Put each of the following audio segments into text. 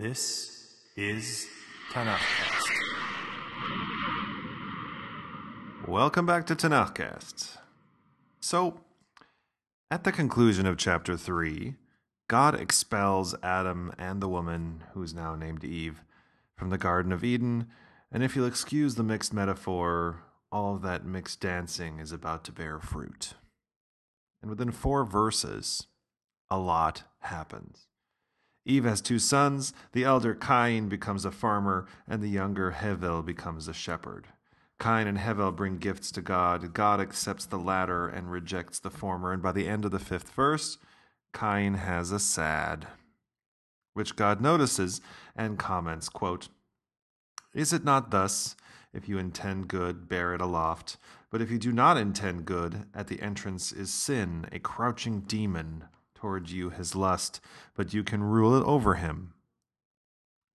This is Tanakhcast. Welcome back to Tanakhcast. So, at the conclusion of chapter 3, God expels Adam and the woman, who is now named Eve, from the Garden of Eden, and if you'll excuse the mixed metaphor, all of that mixed dancing is about to bear fruit. And within four verses, a lot happens. Eve has two sons. The elder Cain becomes a farmer, and the younger Hevel becomes a shepherd. Cain and Hevel bring gifts to God. God accepts the latter and rejects the former. And by the end of the fifth verse, Cain has a sad, which God notices and comments, quote, Is it not thus? If you intend good, bear it aloft. But if you do not intend good, at the entrance is sin, a crouching demon toward you his lust, but you can rule it over him.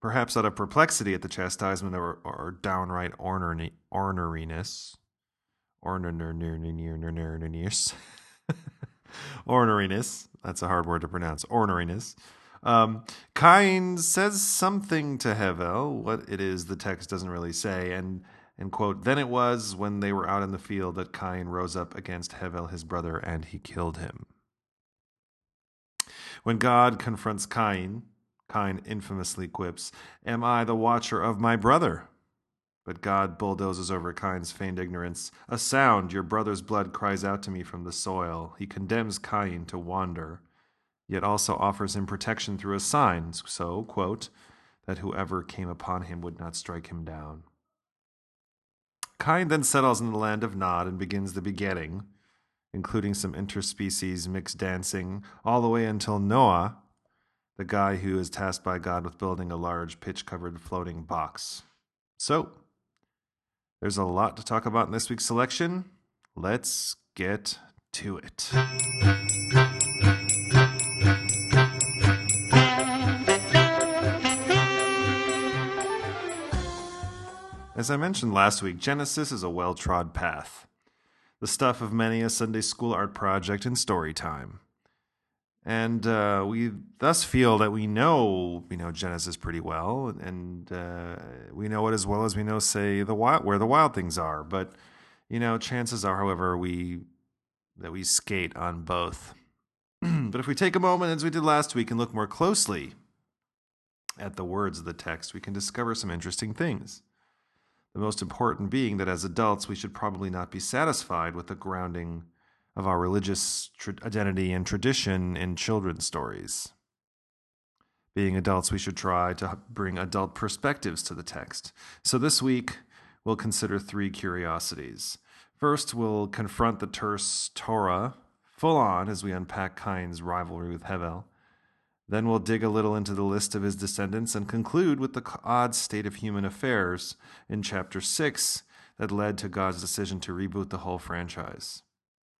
Perhaps out of perplexity at the chastisement or, or downright orneriness, orneriness, orneriness, that's a hard word to pronounce, orneriness. Um, Cain says something to Hevel. What it is, the text doesn't really say. And, and quote, Then it was when they were out in the field that Cain rose up against Hevel, his brother, and he killed him. When God confronts Cain, Cain infamously quips, Am I the watcher of my brother? But God bulldozes over Cain's feigned ignorance. A sound, your brother's blood cries out to me from the soil. He condemns Cain to wander, yet also offers him protection through a sign, so, quote, that whoever came upon him would not strike him down. Cain then settles in the land of Nod and begins the begetting, including some interspecies mixed dancing, all the way until Noah, the guy who is tasked by God with building a large pitch covered floating box. So, there's a lot to talk about in this week's selection. Let's get to it. As I mentioned last week, Genesis is a well trod path, the stuff of many a Sunday school art project and story time. And uh, we thus feel that we know you know Genesis pretty well, and uh, we know it as well as we know, say, the wild, where the wild things are. But you know, chances are, however, we that we skate on both. but if we take a moment, as we did last week, and look more closely at the words of the text, we can discover some interesting things. The most important being that as adults, we should probably not be satisfied with the grounding of our religious tra- identity and tradition in children's stories. Being adults, we should try to bring adult perspectives to the text. So this week, we'll consider three curiosities. First, we'll confront the terse Torah full on as we unpack Cain's rivalry with Hevel. Then we'll dig a little into the list of his descendants and conclude with the odd state of human affairs in chapter 6 that led to God's decision to reboot the whole franchise.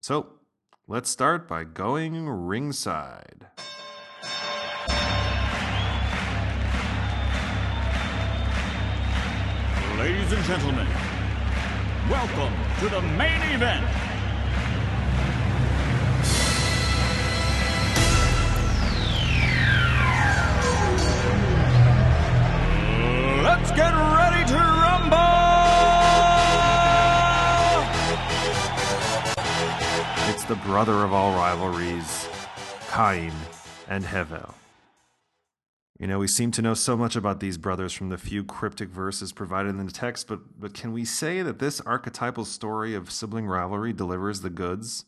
So, let's start by going ringside. Ladies and gentlemen, welcome to the main event. Brother of all rivalries, Cain and Hevel. You know, we seem to know so much about these brothers from the few cryptic verses provided in the text, but, but can we say that this archetypal story of sibling rivalry delivers the goods?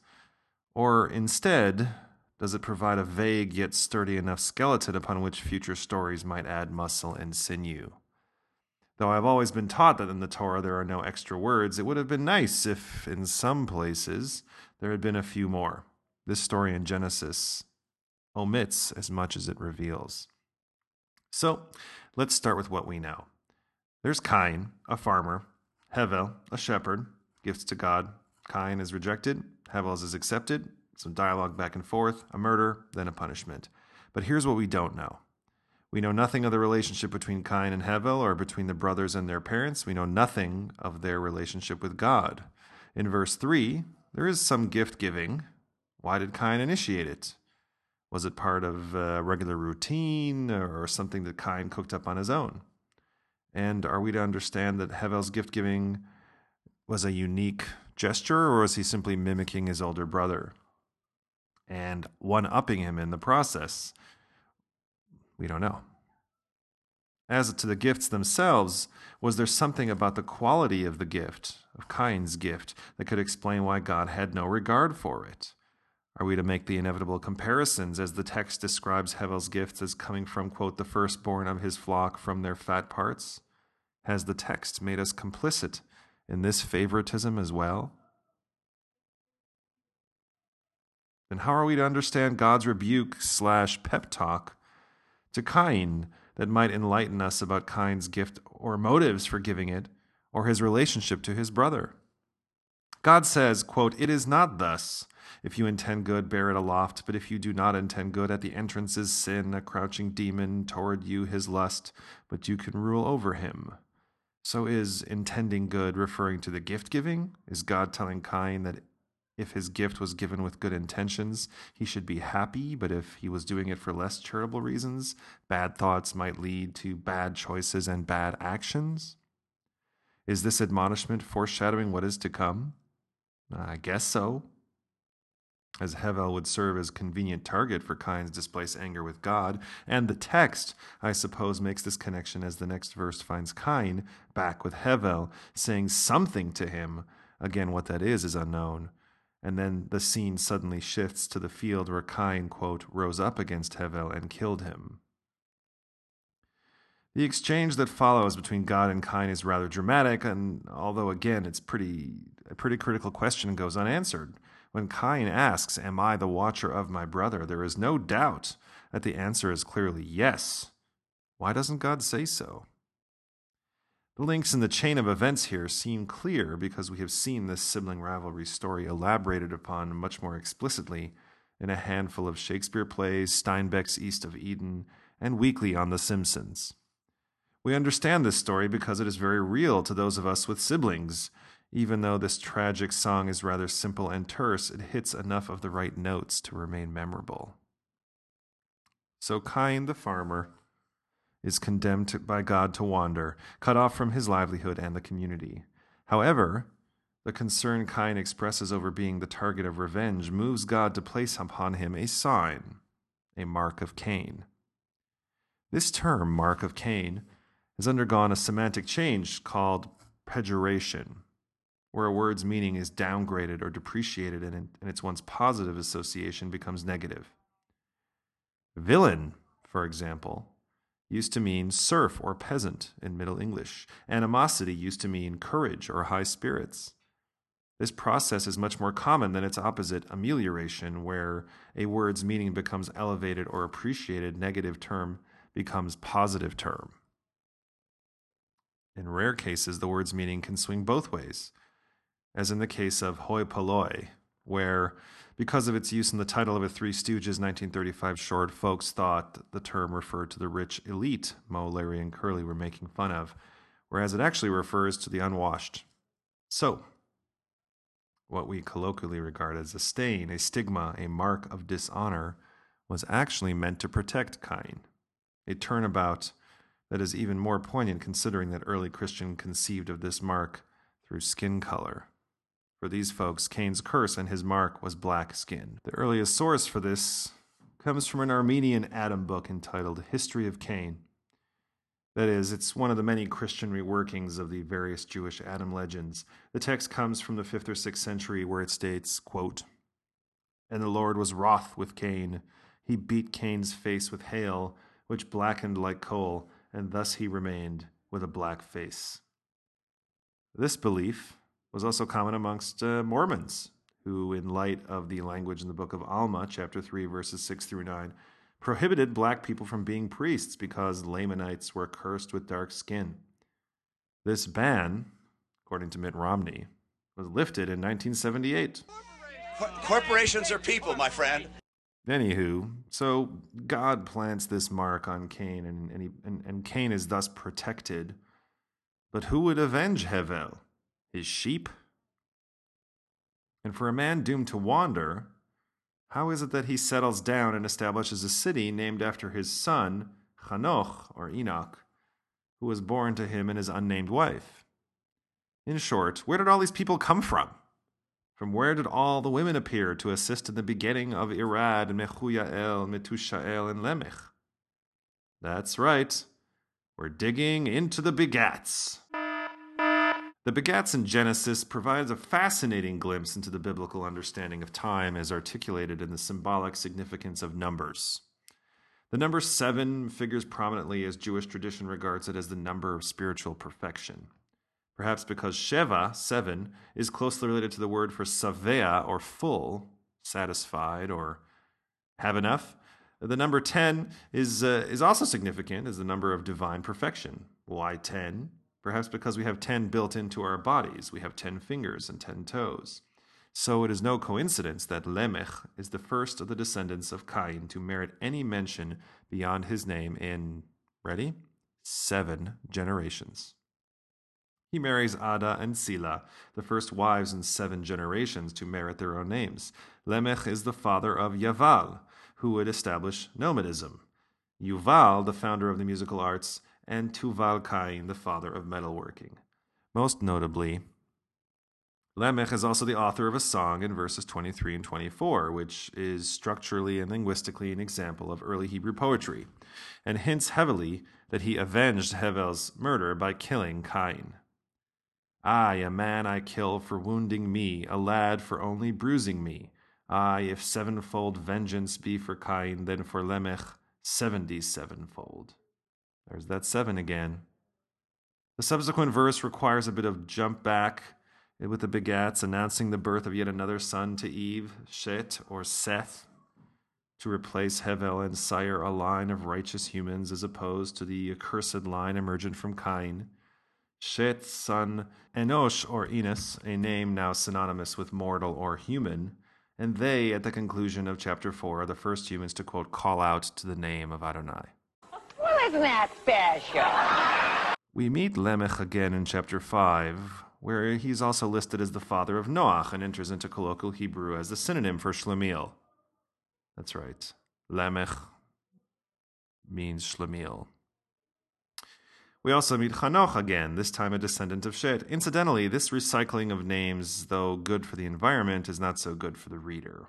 Or instead, does it provide a vague yet sturdy enough skeleton upon which future stories might add muscle and sinew? Though I've always been taught that in the Torah there are no extra words, it would have been nice if, in some places, there had been a few more. This story in Genesis omits as much as it reveals. So let's start with what we know. There's Cain, a farmer, Hevel, a shepherd, gifts to God. Cain is rejected, Hevel's is accepted, some dialogue back and forth, a murder, then a punishment. But here's what we don't know. We know nothing of the relationship between Cain and Hevel or between the brothers and their parents. We know nothing of their relationship with God. In verse 3, there is some gift giving. Why did Cain initiate it? Was it part of a regular routine or something that Cain cooked up on his own? And are we to understand that Hevel's gift giving was a unique gesture, or was he simply mimicking his older brother and one upping him in the process? We don't know. As to the gifts themselves, was there something about the quality of the gift, of Cain's gift, that could explain why God had no regard for it? Are we to make the inevitable comparisons as the text describes Hevel's gifts as coming from, quote, the firstborn of his flock from their fat parts? Has the text made us complicit in this favoritism as well? Then how are we to understand God's rebuke slash pep talk to Cain that might enlighten us about Cain's gift or motives for giving it or his relationship to his brother? God says, quote, It is not thus. If you intend good, bear it aloft. But if you do not intend good, at the entrance is sin, a crouching demon, toward you his lust, but you can rule over him. So is intending good referring to the gift giving? Is God telling Cain that if his gift was given with good intentions, he should be happy, but if he was doing it for less charitable reasons, bad thoughts might lead to bad choices and bad actions? Is this admonishment foreshadowing what is to come? I guess so as Hevel would serve as convenient target for Cain's displaced anger with God, and the text, I suppose, makes this connection as the next verse finds Cain back with Hevel, saying something to him. Again, what that is is unknown. And then the scene suddenly shifts to the field where Cain, quote, rose up against Hevel and killed him. The exchange that follows between God and Cain is rather dramatic, and although again it's pretty a pretty critical question goes unanswered. When Cain asks, Am I the watcher of my brother? there is no doubt that the answer is clearly yes. Why doesn't God say so? The links in the chain of events here seem clear because we have seen this sibling rivalry story elaborated upon much more explicitly in a handful of Shakespeare plays, Steinbeck's East of Eden, and weekly on The Simpsons. We understand this story because it is very real to those of us with siblings even though this tragic song is rather simple and terse, it hits enough of the right notes to remain memorable. So Cain the farmer is condemned by God to wander, cut off from his livelihood and the community. However, the concern Cain expresses over being the target of revenge moves God to place upon him a sign, a mark of Cain. This term, mark of Cain, has undergone a semantic change called pejoration where a word's meaning is downgraded or depreciated and, its once positive association becomes negative. Villain, for example, used to mean serf or peasant in Middle English. Animosity used to mean courage or high spirits. This process is much more common than its opposite, amelioration, where a word's meaning becomes elevated or appreciated, negative term becomes positive term. In rare cases, the word's meaning can swing both ways as in the case of Hoi Polloi, where, because of its use in the title of a Three Stooges 1935 short, folks thought the term referred to the rich elite Moe, Larry, and Curly were making fun of, whereas it actually refers to the unwashed. So, what we colloquially regard as a stain, a stigma, a mark of dishonor, was actually meant to protect Cain, a turnabout that is even more poignant considering that early Christian conceived of this mark through skin color. For these folks, Cain's curse and his mark was black skin. The earliest source for this comes from an Armenian Adam book entitled History of Cain. That is, it's one of the many Christian reworkings of the various Jewish Adam legends. The text comes from the 5th or 6th century where it states, quote, And the Lord was wroth with Cain. He beat Cain's face with hail, which blackened like coal, and thus he remained with a black face. This belief, was also common amongst uh, Mormons, who, in light of the language in the book of Alma, chapter 3, verses 6 through 9, prohibited black people from being priests because Lamanites were cursed with dark skin. This ban, according to Mitt Romney, was lifted in 1978. Corporations are people, my friend. Anywho, so God plants this mark on Cain, and, and, he, and, and Cain is thus protected. But who would avenge Hevel? his sheep. And for a man doomed to wander, How is it that he settles down and establishes a city named after his son, Chanoch, or Enoch, who was born to him and his unnamed wife? In short, where did all these people come from? From where did all the women appear to assist in the begetting of Irad, Mechuyael, Metushael, and Lemech? That's right. We're digging into the begats. The begats in Genesis provides a fascinating glimpse into the biblical understanding of time as articulated in the symbolic significance of numbers. The number seven figures prominently as Jewish tradition regards it as the number of spiritual perfection perhaps because Sheva, seven, is closely related to the word for savea, or full, satisfied, or have enough. The number 10 is, uh, is also significant as the number of divine perfection. Why 10? Perhaps because we have 10 built into our bodies. We have 10 fingers and 10 toes. So it is no coincidence that Lemech is the first of the descendants of Cain to merit any mention beyond his name in, ready? Seven generations. He marries Ada and Sila, the first wives in seven generations to merit their own names. Lemech is the father of Yaval, who would establish nomadism. Yuval, the founder of the musical arts, and Tuval Cain, the father of metalworking. Most notably, Lemech is also the author of a song in verses 23 and 24, which is structurally and linguistically an example of early Hebrew poetry, and hints heavily that he avenged Hevel's murder by killing Cain. I, a man I kill for wounding me, a lad for only bruising me. I, if sevenfold vengeance be for Cain, then for Lemech seventy sevenfold. There's that seven again. The subsequent verse requires a bit of jump back with the begats announcing the birth of yet another son to Eve, Shet or Seth, to replace Hevel and sire a line of righteous humans as opposed to the accursed line emergent from Cain. Shet's son Enosh or Enos, a name now synonymous with mortal or human, and they, at the conclusion of chapter 4, are the first humans to, quote, call out to the name of Adonai. Well, isn't that special? We meet Lamech again in chapter 5, where he's also listed as the father of Noach and enters into colloquial Hebrew as the synonym for Shlemiel. That's right. Lamech means Shlemiel. We also meet Chanoch again, this time a descendant of Shet. Incidentally, this recycling of names, though good for the environment, is not so good for the reader.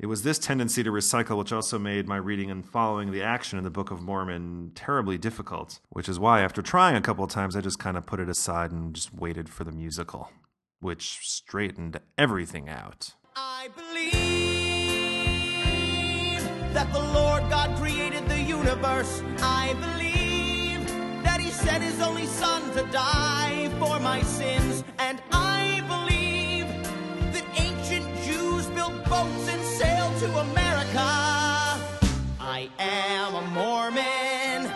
It was this tendency to recycle which also made my reading and following the action in the Book of Mormon terribly difficult, which is why, after trying a couple of times, I just kind of put it aside and just waited for the musical, which straightened everything out. I believe that the Lord God created the universe. I believe sent his only son to die for my sins. And I believe that ancient Jews built boats and sailed to America. I am a Mormon,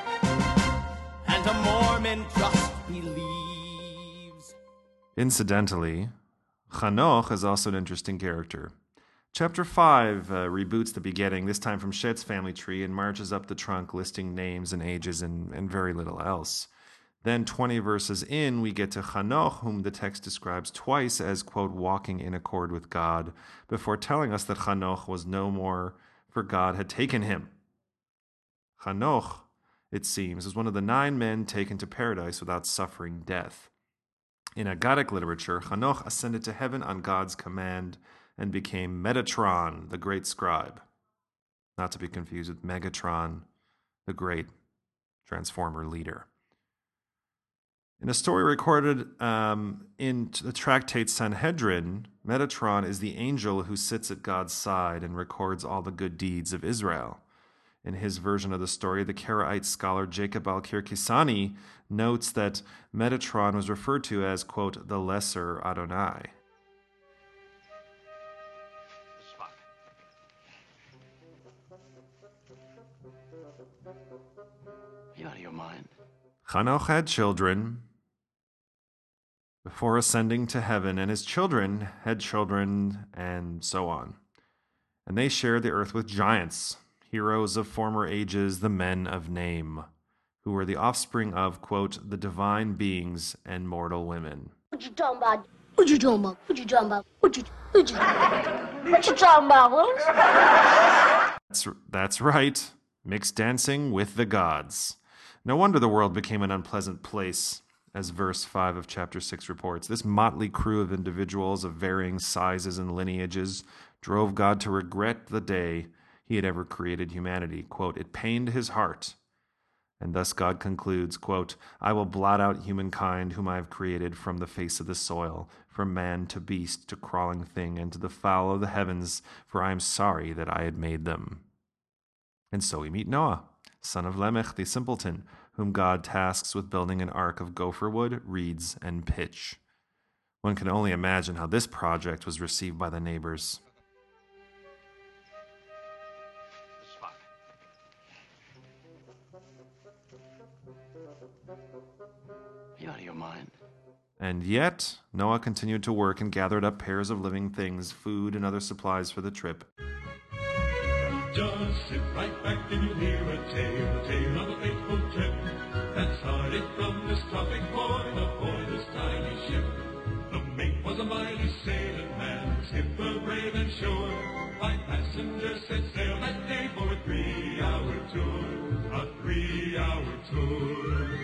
and a Mormon just believes. Incidentally, Chanoch is also an interesting character. Chapter 5 uh, reboots the begetting, this time from Shet's family tree, and marches up the trunk listing names and ages and, and very little else. Then, 20 verses in, we get to Chanoch, whom the text describes twice as, quote, walking in accord with God, before telling us that Chanoch was no more, for God had taken him. Chanoch, it seems, is one of the nine men taken to paradise without suffering death. In Agadic literature, Chanoch ascended to heaven on God's command and became Metatron, the great scribe. Not to be confused with Megatron, the great transformer leader. In a story recorded um, in the tractate Sanhedrin, Metatron is the angel who sits at God's side and records all the good deeds of Israel. In his version of the story, the Karaite scholar Jacob al Kirkisani notes that Metatron was referred to as, quote, the lesser Adonai. You out of your mind? Chanoch had children, before ascending to heaven, and his children had children, and so on. And they shared the earth with giants, heroes of former ages, the men of name, who were the offspring of, quote, the divine beings and mortal women. What you talking about? What you talking about? What you talking about? What you what you what you talking about, Willis? That's, that's right. Mixed dancing with the gods. No wonder the world became an unpleasant place, as verse 5 of chapter 6 reports. This motley crew of individuals of varying sizes and lineages drove God to regret the day he had ever created humanity. Quote, it pained his heart. And thus God concludes, quote, I will blot out humankind whom I have created from the face of the soil, from man to beast to crawling thing, and to the fowl of the heavens, for I am sorry that I had made them. And so we meet Noah, son of Lamech the simpleton, whom God tasks with building an ark of gopher wood, reeds, and pitch. One can only imagine how this project was received by the neighbors. You out of your mind? And yet, Noah continued to work and gathered up pairs of living things, food, and other supplies for the trip. Just sit right back and you'll hear a tale, a tale of a fateful trip that started from this tropic point aboard this tiny ship. The mate was a mighty sailing man, skipper brave and sure. Five passengers set sail that day for a three-hour tour, a three-hour tour.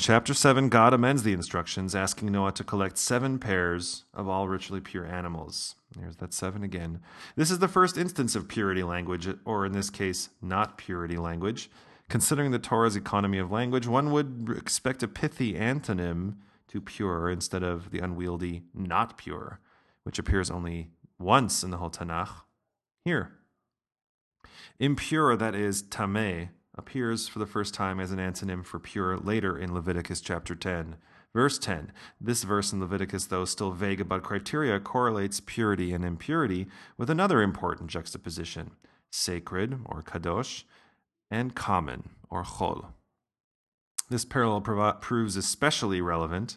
In chapter 7, God amends the instructions, asking Noah to collect seven pairs of all ritually pure animals. There's that seven again. This is the first instance of purity language, or in this case, not purity language. Considering the Torah's economy of language, one would expect a pithy antonym to pure instead of the unwieldy not pure, which appears only once in the whole Tanakh. Here. Impure, that is, tameh, appears for the first time as an antonym for pure later in Leviticus chapter 10. Verse 10. This verse in Leviticus, though still vague about criteria, correlates purity and impurity with another important juxtaposition sacred, or kadosh, and common, or chol. This parallel provi- proves especially relevant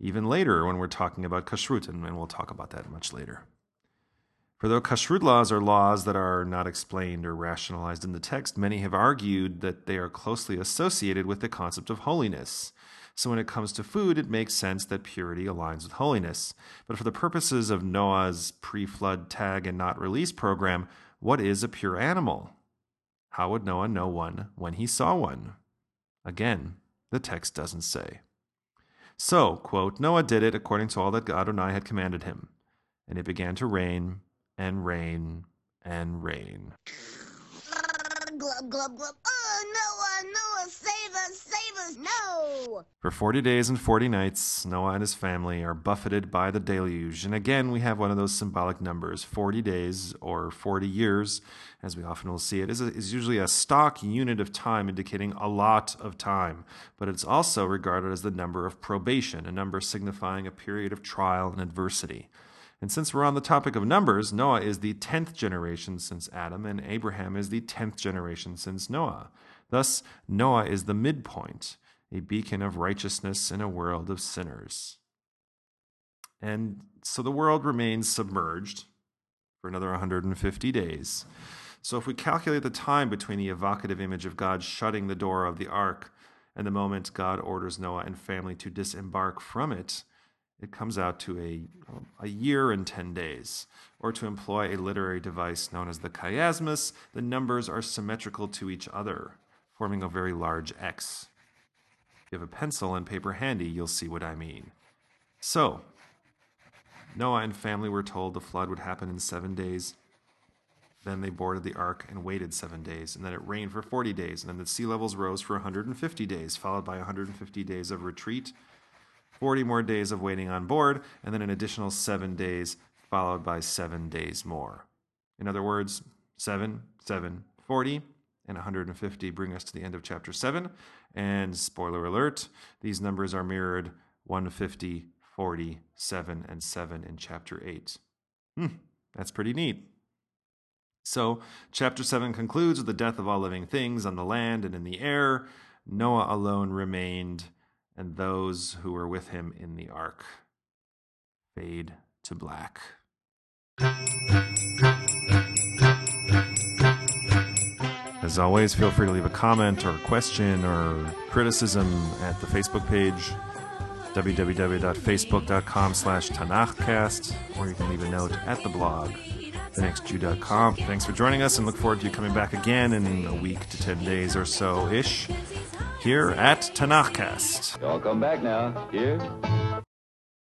even later when we're talking about kashrut, and we'll talk about that much later. For though kashrut laws are laws that are not explained or rationalized in the text, many have argued that they are closely associated with the concept of holiness. So when it comes to food, it makes sense that purity aligns with holiness. But for the purposes of Noah's pre flood tag and not release program, what is a pure animal? How would Noah know one when he saw one? Again, the text doesn't say. So, quote, Noah did it according to all that God Adonai had commanded him. And it began to rain and rain and rain. glub glub glub. Oh, Noah, Noah, save us, save us, no! For 40 days and 40 nights, Noah and his family are buffeted by the deluge. And again, we have one of those symbolic numbers 40 days or 40 years, as we often will see it, is, a, is usually a stock unit of time indicating a lot of time. But it's also regarded as the number of probation, a number signifying a period of trial and adversity. And since we're on the topic of numbers, Noah is the 10th generation since Adam, and Abraham is the 10th generation since Noah. Thus, Noah is the midpoint, a beacon of righteousness in a world of sinners. And so the world remains submerged for another 150 days. So if we calculate the time between the evocative image of God shutting the door of the ark and the moment God orders Noah and family to disembark from it, it comes out to a, a year and 10 days. Or to employ a literary device known as the chiasmus, the numbers are symmetrical to each other, forming a very large X. If you have a pencil and paper handy, you'll see what I mean. So, Noah and family were told the flood would happen in seven days. Then they boarded the ark and waited seven days, and then it rained for 40 days, and then the sea levels rose for 150 days, followed by 150 days of retreat 40 more days of waiting on board, and then an additional seven days, followed by seven days more. In other words, 7, 7, 40, and 150 bring us to the end of chapter 7. And spoiler alert, these numbers are mirrored 150, 40, 7, and 7 in chapter 8. Hmm, that's pretty neat. So, chapter 7 concludes with the death of all living things on the land and in the air. Noah alone remained and those who were with him in the ark fade to black. As always, feel free to leave a comment or a question or criticism at the Facebook page. www.facebook.com slash Tanakhcast, or you can leave a note at the blog, thenextjew.com. Thanks for joining us, and look forward to you coming back again in a week to 10 days or so ish here at Tanakhcast. Y'all come back now. Here.